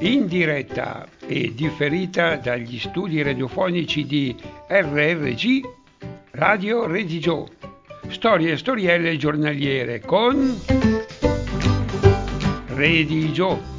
in diretta e differita dagli studi radiofonici di RRG Radio Redigio. Storie e storielle giornaliere con Redigio.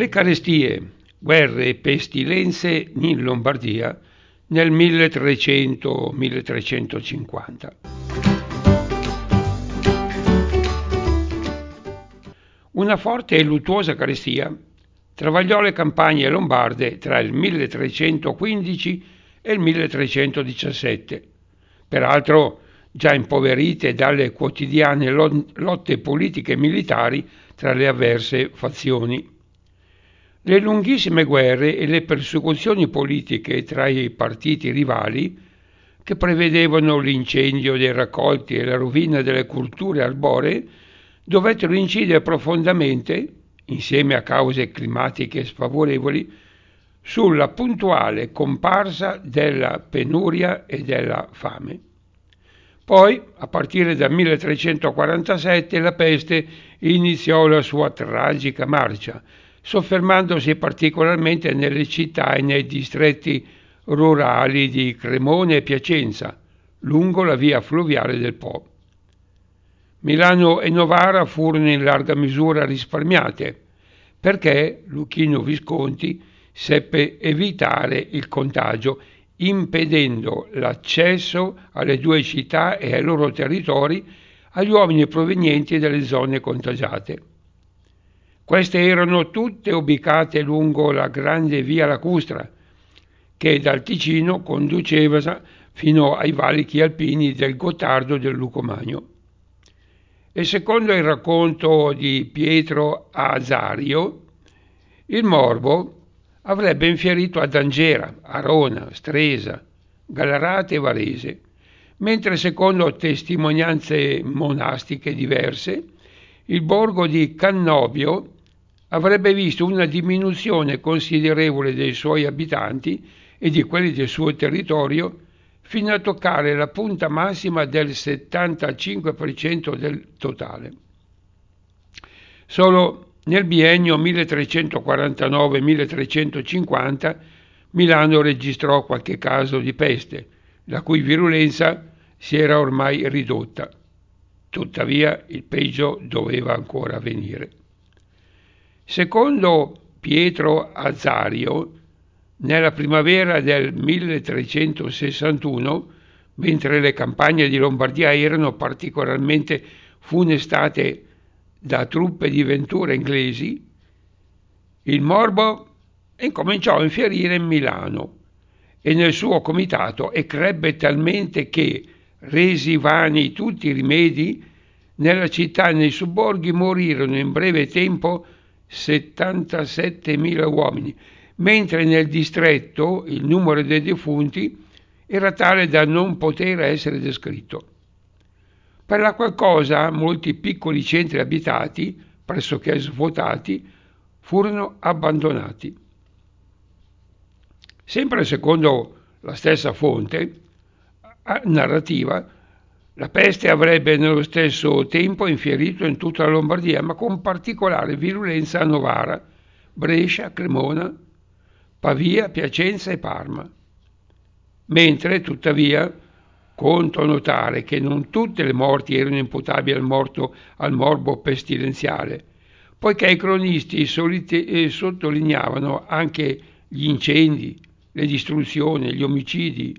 Le carestie, guerre e pestilenze in Lombardia nel 1300-1350. Una forte e luttuosa carestia travagliò le campagne lombarde tra il 1315 e il 1317, peraltro già impoverite dalle quotidiane lotte politiche e militari tra le avverse fazioni. Le lunghissime guerre e le persecuzioni politiche tra i partiti rivali, che prevedevano l'incendio dei raccolti e la rovina delle culture arboree, dovettero incidere profondamente, insieme a cause climatiche sfavorevoli, sulla puntuale comparsa della penuria e della fame. Poi, a partire dal 1347, la peste iniziò la sua tragica marcia, soffermandosi particolarmente nelle città e nei distretti rurali di Cremone e Piacenza, lungo la via fluviale del Po. Milano e Novara furono in larga misura risparmiate, perché Luchino Visconti seppe evitare il contagio impedendo l'accesso alle due città e ai loro territori agli uomini provenienti dalle zone contagiate. Queste erano tutte ubicate lungo la grande via Lacustra, che dal Ticino conduceva fino ai valichi alpini del Gottardo del Lucomagno. E secondo il racconto di Pietro Azario, il morbo avrebbe infierito ad Angera, Arona, Stresa, Gallarate e Varese, mentre secondo testimonianze monastiche diverse, il borgo di Cannobio avrebbe visto una diminuzione considerevole dei suoi abitanti e di quelli del suo territorio fino a toccare la punta massima del 75% del totale. Solo nel biennio 1349-1350 Milano registrò qualche caso di peste, la cui virulenza si era ormai ridotta. Tuttavia il peggio doveva ancora venire. Secondo Pietro Azario, nella primavera del 1361, mentre le campagne di Lombardia erano particolarmente funestate da truppe di ventura inglesi, il morbo incominciò a infierire in Milano e nel suo comitato e crebbe talmente che, resi vani tutti i rimedi, nella città e nei sobborghi morirono in breve tempo 77.000 uomini, mentre nel distretto il numero dei defunti era tale da non poter essere descritto. Per la qualcosa molti piccoli centri abitati, pressoché svuotati, furono abbandonati. Sempre secondo la stessa fonte narrativa, la peste avrebbe nello stesso tempo infierito in tutta la Lombardia, ma con particolare virulenza a Novara, Brescia, Cremona, Pavia, Piacenza e Parma. Mentre, tuttavia, conto notare che non tutte le morti erano imputabili al, morto, al morbo pestilenziale, poiché i cronisti solite, eh, sottolineavano anche gli incendi, le distruzioni, gli omicidi,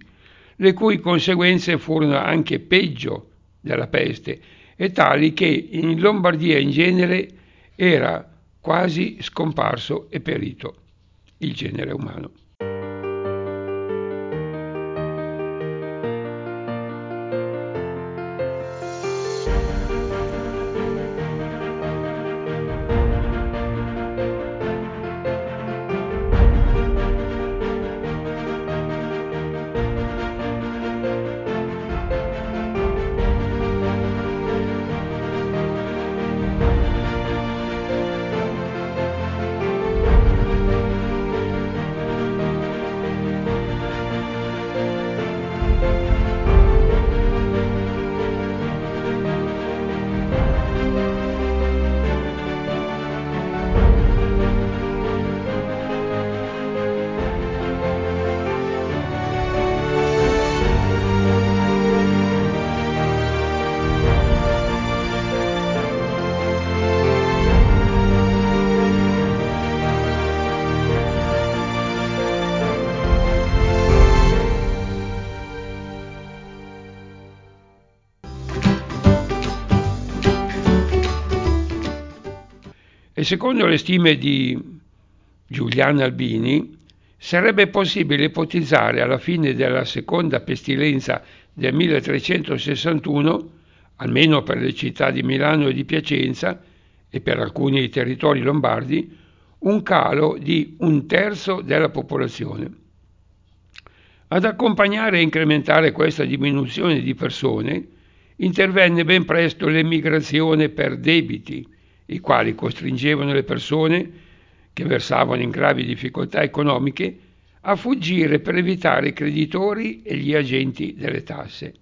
le cui conseguenze furono anche peggio della peste e tali che in Lombardia in genere era quasi scomparso e perito il genere umano. E secondo le stime di Giuliano Albini sarebbe possibile ipotizzare alla fine della seconda pestilenza del 1361, almeno per le città di Milano e di Piacenza e per alcuni territori lombardi, un calo di un terzo della popolazione. Ad accompagnare e incrementare questa diminuzione di persone intervenne ben presto l'emigrazione per debiti, i quali costringevano le persone che versavano in gravi difficoltà economiche a fuggire per evitare i creditori e gli agenti delle tasse.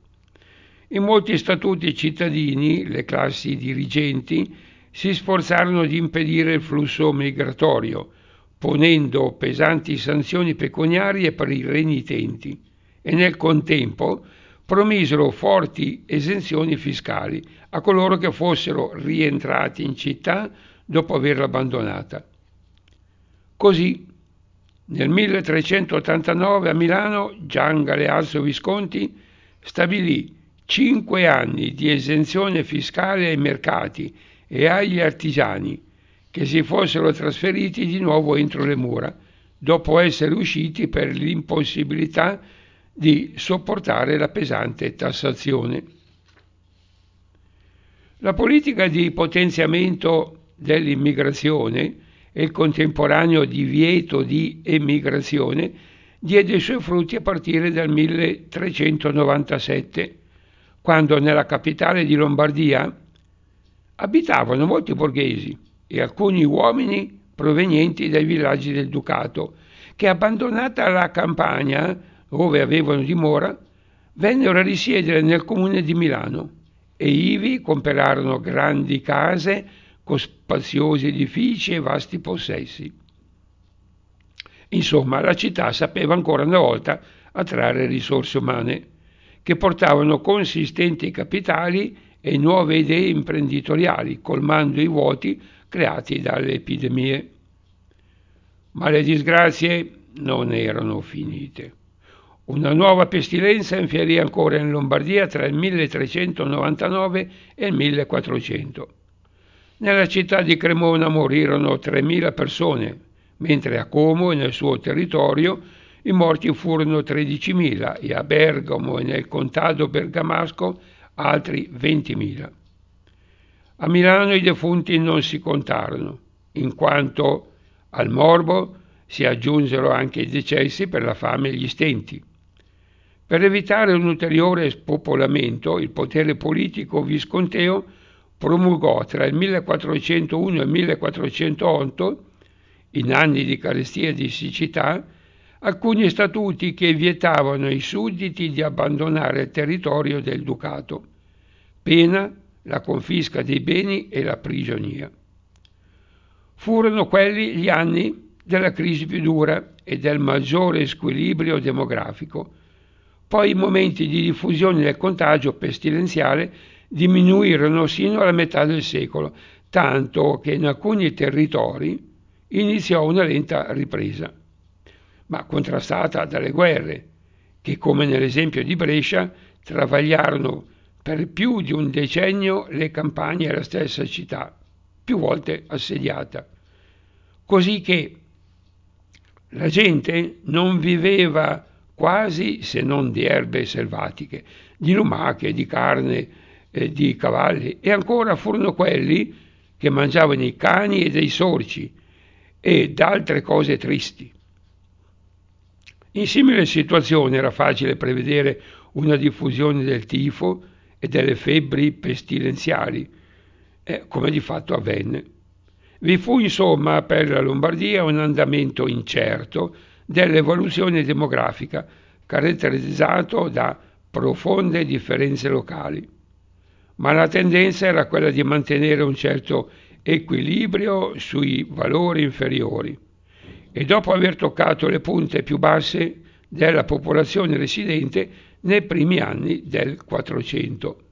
In molti statuti cittadini le classi dirigenti si sforzarono di impedire il flusso migratorio, ponendo pesanti sanzioni pecuniarie per i renitenti e nel contempo promisero forti esenzioni fiscali a coloro che fossero rientrati in città dopo averla abbandonata. Così nel 1389 a Milano Gian Galeazzo Visconti stabilì cinque anni di esenzione fiscale ai mercati e agli artigiani che si fossero trasferiti di nuovo entro le mura, dopo essere usciti per l'impossibilità di sopportare la pesante tassazione. La politica di potenziamento dell'immigrazione e il contemporaneo divieto di emigrazione diede i suoi frutti a partire dal 1397, quando nella capitale di Lombardia abitavano molti borghesi e alcuni uomini provenienti dai villaggi del Ducato, che abbandonata la campagna, dove avevano dimora, vennero a risiedere nel comune di Milano e ivi comperarono grandi case con spaziosi edifici e vasti possessi. Insomma, la città sapeva ancora una volta attrarre risorse umane, che portavano consistenti capitali e nuove idee imprenditoriali, colmando i vuoti creati dalle epidemie. Ma le disgrazie non erano finite. Una nuova pestilenza infierì ancora in Lombardia tra il 1399 e il 1400. Nella città di Cremona morirono 3.000 persone, mentre a Como e nel suo territorio i morti furono 13.000 e a Bergamo e nel contado bergamasco altri 20.000. A Milano i defunti non si contarono, in quanto al morbo si aggiunsero anche i decessi per la fame e gli stenti. Per evitare un ulteriore spopolamento, il potere politico visconteo promulgò tra il 1401 e il 1408, in anni di carestia e di siccità, alcuni statuti che vietavano ai sudditi di abbandonare il territorio del ducato, pena la confisca dei beni e la prigionia. Furono quelli gli anni della crisi più dura e del maggiore squilibrio demografico. Poi i momenti di diffusione del contagio pestilenziale diminuirono sino alla metà del secolo, tanto che in alcuni territori iniziò una lenta ripresa, ma contrastata dalle guerre, che come nell'esempio di Brescia travagliarono per più di un decennio le campagne della stessa città, più volte assediata, così che la gente non viveva quasi se non di erbe selvatiche, di lumache, di carne, eh, di cavalli e ancora furono quelli che mangiavano i cani e dei sorci e d'altre cose tristi. In simile situazione era facile prevedere una diffusione del tifo e delle febbri pestilenziali, eh, come di fatto avvenne. Vi fu insomma per la Lombardia un andamento incerto dell'evoluzione demografica, caratterizzato da profonde differenze locali ma la tendenza era quella di mantenere un certo equilibrio sui valori inferiori e dopo aver toccato le punte più basse della popolazione residente nei primi anni del 400.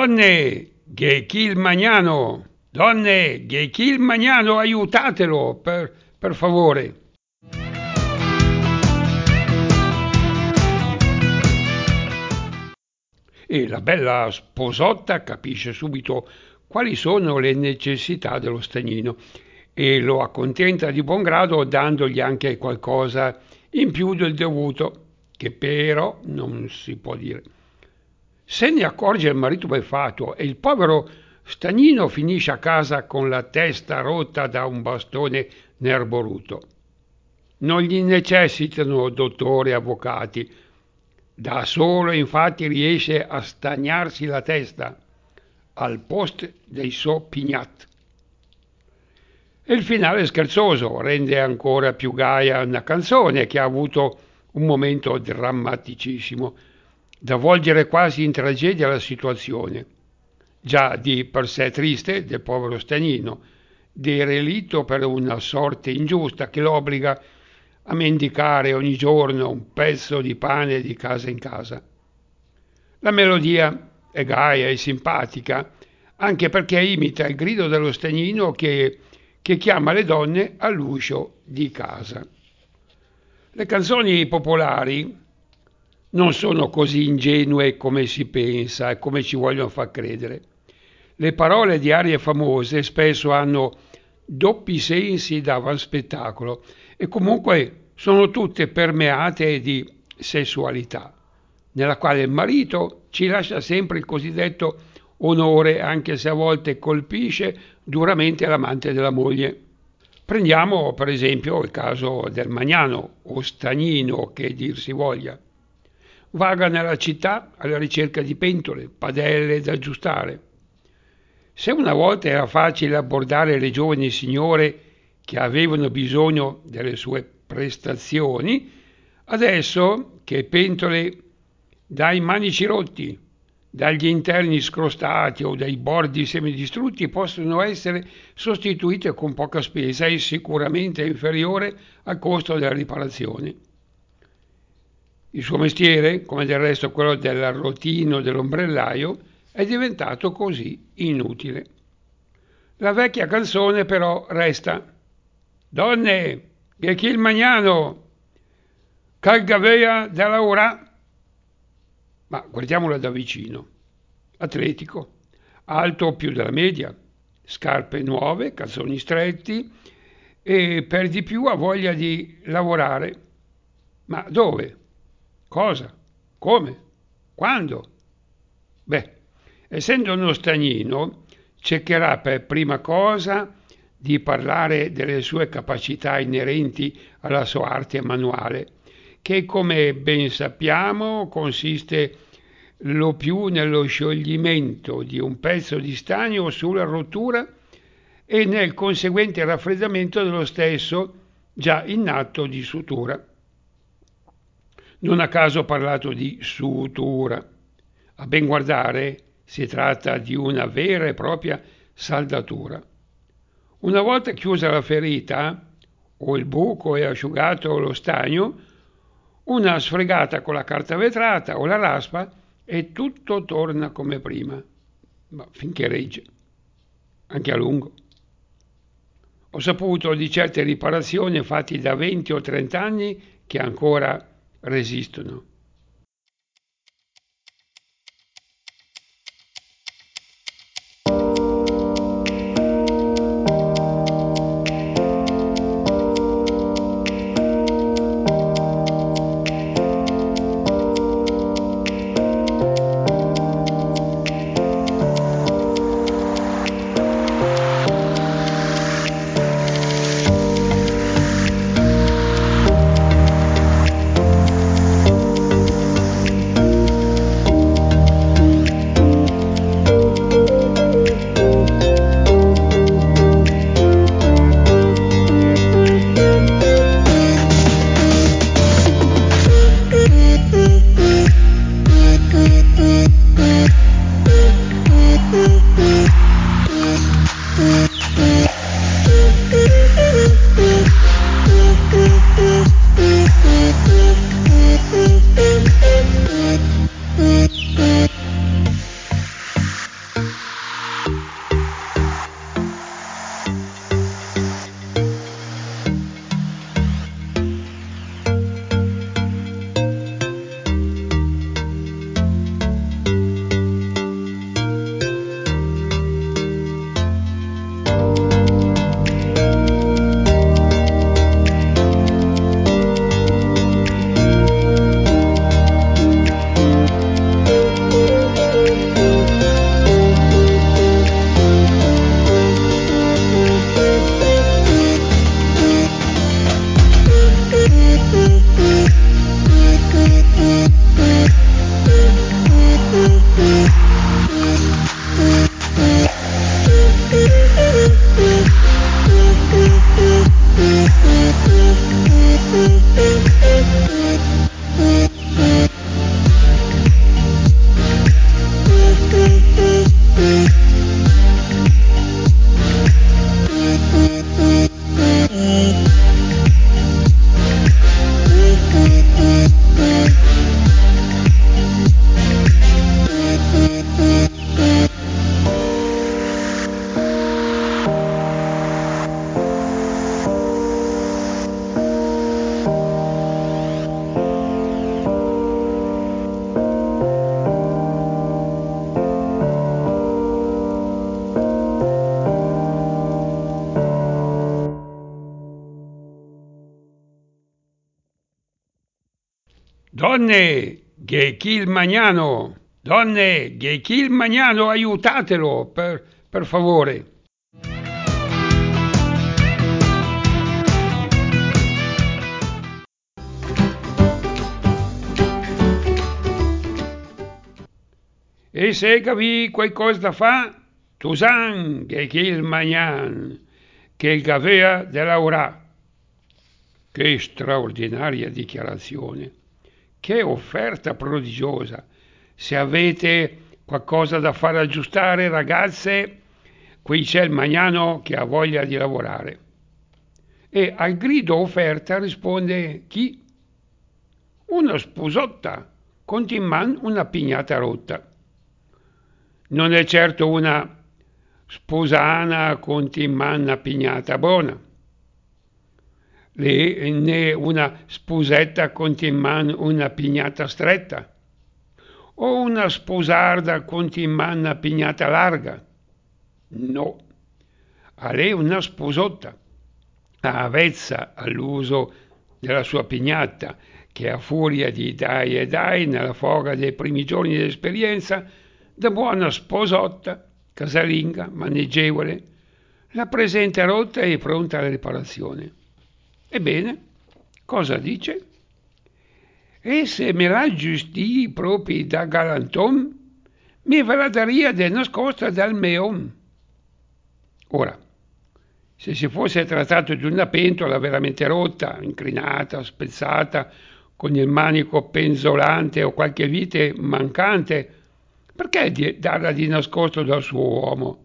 Donne, che chi il magnano! Donne, che chi il magnano, aiutatelo, per, per favore! E la bella sposotta capisce subito quali sono le necessità dello stagnino e lo accontenta di buon grado dandogli anche qualcosa in più del dovuto, che però non si può dire. Se ne accorge il marito beffato e il povero stagnino finisce a casa con la testa rotta da un bastone nerboruto. Non gli necessitano dottori e avvocati. Da solo infatti riesce a stagnarsi la testa al post dei suoi pignat. E il finale scherzoso rende ancora più gaia una canzone che ha avuto un momento drammaticissimo, da volgere quasi in tragedia la situazione, già di per sé triste del povero stagnino, derelitto per una sorte ingiusta che lo obbliga a mendicare ogni giorno un pezzo di pane di casa in casa. La melodia è gaia e simpatica, anche perché imita il grido dello stagnino che, che chiama le donne all'uscio di casa. Le canzoni popolari non sono così ingenue come si pensa e come ci vogliono far credere. Le parole di arie famose spesso hanno doppi sensi da spettacolo e comunque sono tutte permeate di sessualità, nella quale il marito ci lascia sempre il cosiddetto onore, anche se a volte colpisce duramente l'amante della moglie. Prendiamo per esempio il caso del Magnano o Stagnino, che dir si voglia. Vaga nella città alla ricerca di pentole, padelle da aggiustare. Se una volta era facile abbordare le giovani signore che avevano bisogno delle sue prestazioni, adesso che pentole dai manici rotti, dagli interni scrostati o dai bordi semidistrutti possono essere sostituite con poca spesa e sicuramente inferiore al costo della riparazione. Il suo mestiere, come del resto quello dell'arrotino dell'ombrellaio, è diventato così inutile. La vecchia canzone però resta. Donne, che chi il magnano, calgavea della ora ma guardiamola da vicino. Atletico, alto più della media, scarpe nuove, calzoni stretti e per di più ha voglia di lavorare. Ma dove? Cosa? Come? Quando? Beh, essendo uno stagnino, cercherà per prima cosa di parlare delle sue capacità inerenti alla sua arte manuale che come ben sappiamo consiste lo più nello scioglimento di un pezzo di stagno sulla rottura e nel conseguente raffreddamento dello stesso già in atto di sutura. Non a caso ho parlato di sutura. A ben guardare si tratta di una vera e propria saldatura. Una volta chiusa la ferita o il buco e asciugato lo stagno, una sfregata con la carta vetrata o la raspa e tutto torna come prima, ma finché regge, anche a lungo. Ho saputo di certe riparazioni fatte da 20 o 30 anni che ancora resistono. Donne, che chi il magnano! Donne, che chi il magnano, aiutatelo, per, per favore! E se capi qualcosa da fa, tu san che chi il magnan, che il gavea dell'aurà. Che straordinaria dichiarazione! Che offerta prodigiosa! Se avete qualcosa da far aggiustare, ragazze, qui c'è il Magnano che ha voglia di lavorare. E al grido offerta risponde chi? Una sposotta, con in man una pignata rotta. Non è certo una sposana con in man una pignata buona né una sposetta con in mano una pignata stretta, o una sposarda con in mano una pignata larga. No, a lei una sposotta, avvezza all'uso della sua pignata, che a furia di dai e dai nella foga dei primi giorni di esperienza, da buona sposotta, casalinga, maneggevole, la presenta rotta e pronta alla riparazione. Ebbene, cosa dice? E se me la giusti proprio da galanton, mi ve la daria de nascosta dal meon. Ora, se si fosse trattato di una pentola veramente rotta, inclinata, spezzata, con il manico penzolante o qualche vite mancante, perché darla di nascosto dal suo uomo?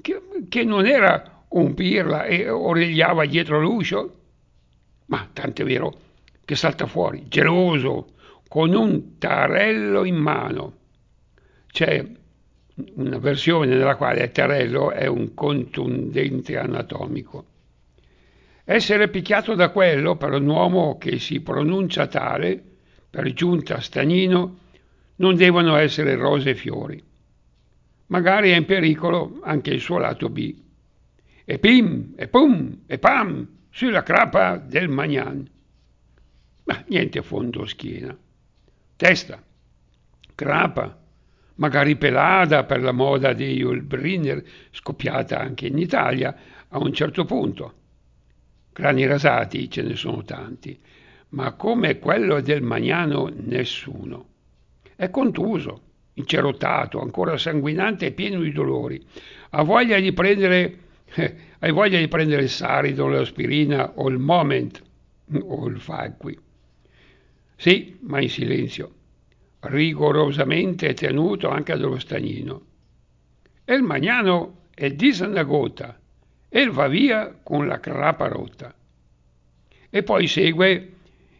Che, che non era un pirla e origliava dietro l'uscio? Ma tant'è vero che salta fuori, geloso, con un tarello in mano. C'è una versione nella quale tarello è un contundente anatomico. Essere picchiato da quello per un uomo che si pronuncia tale, per giunta stagnino, non devono essere rose e fiori. Magari è in pericolo anche il suo lato B. E pim, e pum, e pam, sulla crapa del Magnan. Ma niente fondo schiena. Testa, crapa, magari pelata per la moda di Julbrinner, scoppiata anche in Italia a un certo punto. Crani rasati ce ne sono tanti, ma come quello del Magnano nessuno. È contuso, incerottato, ancora sanguinante e pieno di dolori. Ha voglia di prendere eh, hai voglia di prendere il Saridon, l'aspirina o il Moment o il Fagui. Sì, ma in silenzio, rigorosamente tenuto anche dallo stagnino. E il magnano è disanagota e va via con la crapa rotta. E poi segue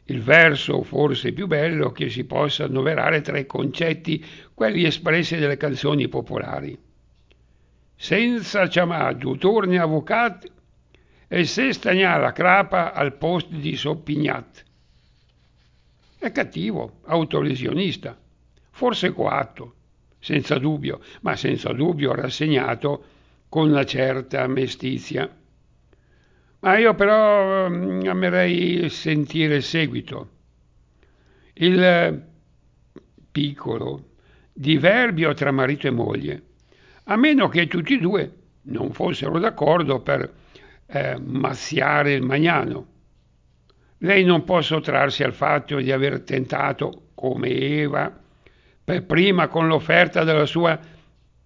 il verso forse più bello che si possa annoverare tra i concetti, quelli espressi dalle canzoni popolari senza chiamaggio torni avvocato e se stagna la crapa al posto di Soppignat. È cattivo, autolesionista, forse coatto, senza dubbio, ma senza dubbio rassegnato con una certa mestizia. Ma io però mm, amerei sentire il seguito. Il piccolo diverbio tra marito e moglie a meno che tutti e due non fossero d'accordo per eh, mazziare il Magnano. Lei non può sottrarsi al fatto di aver tentato, come Eva, per prima con l'offerta della sua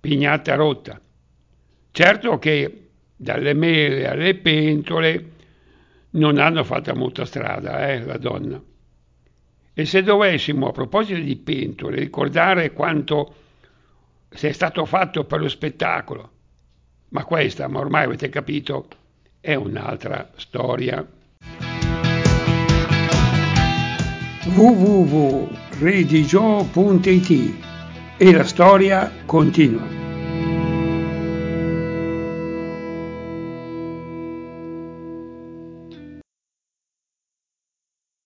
pignata rotta. Certo che dalle mele alle pentole non hanno fatto molta strada, eh, la donna. E se dovessimo, a proposito di pentole, ricordare quanto se è stato fatto per lo spettacolo. Ma questa, ma ormai avete capito, è un'altra storia. www.redigio.it e la storia continua.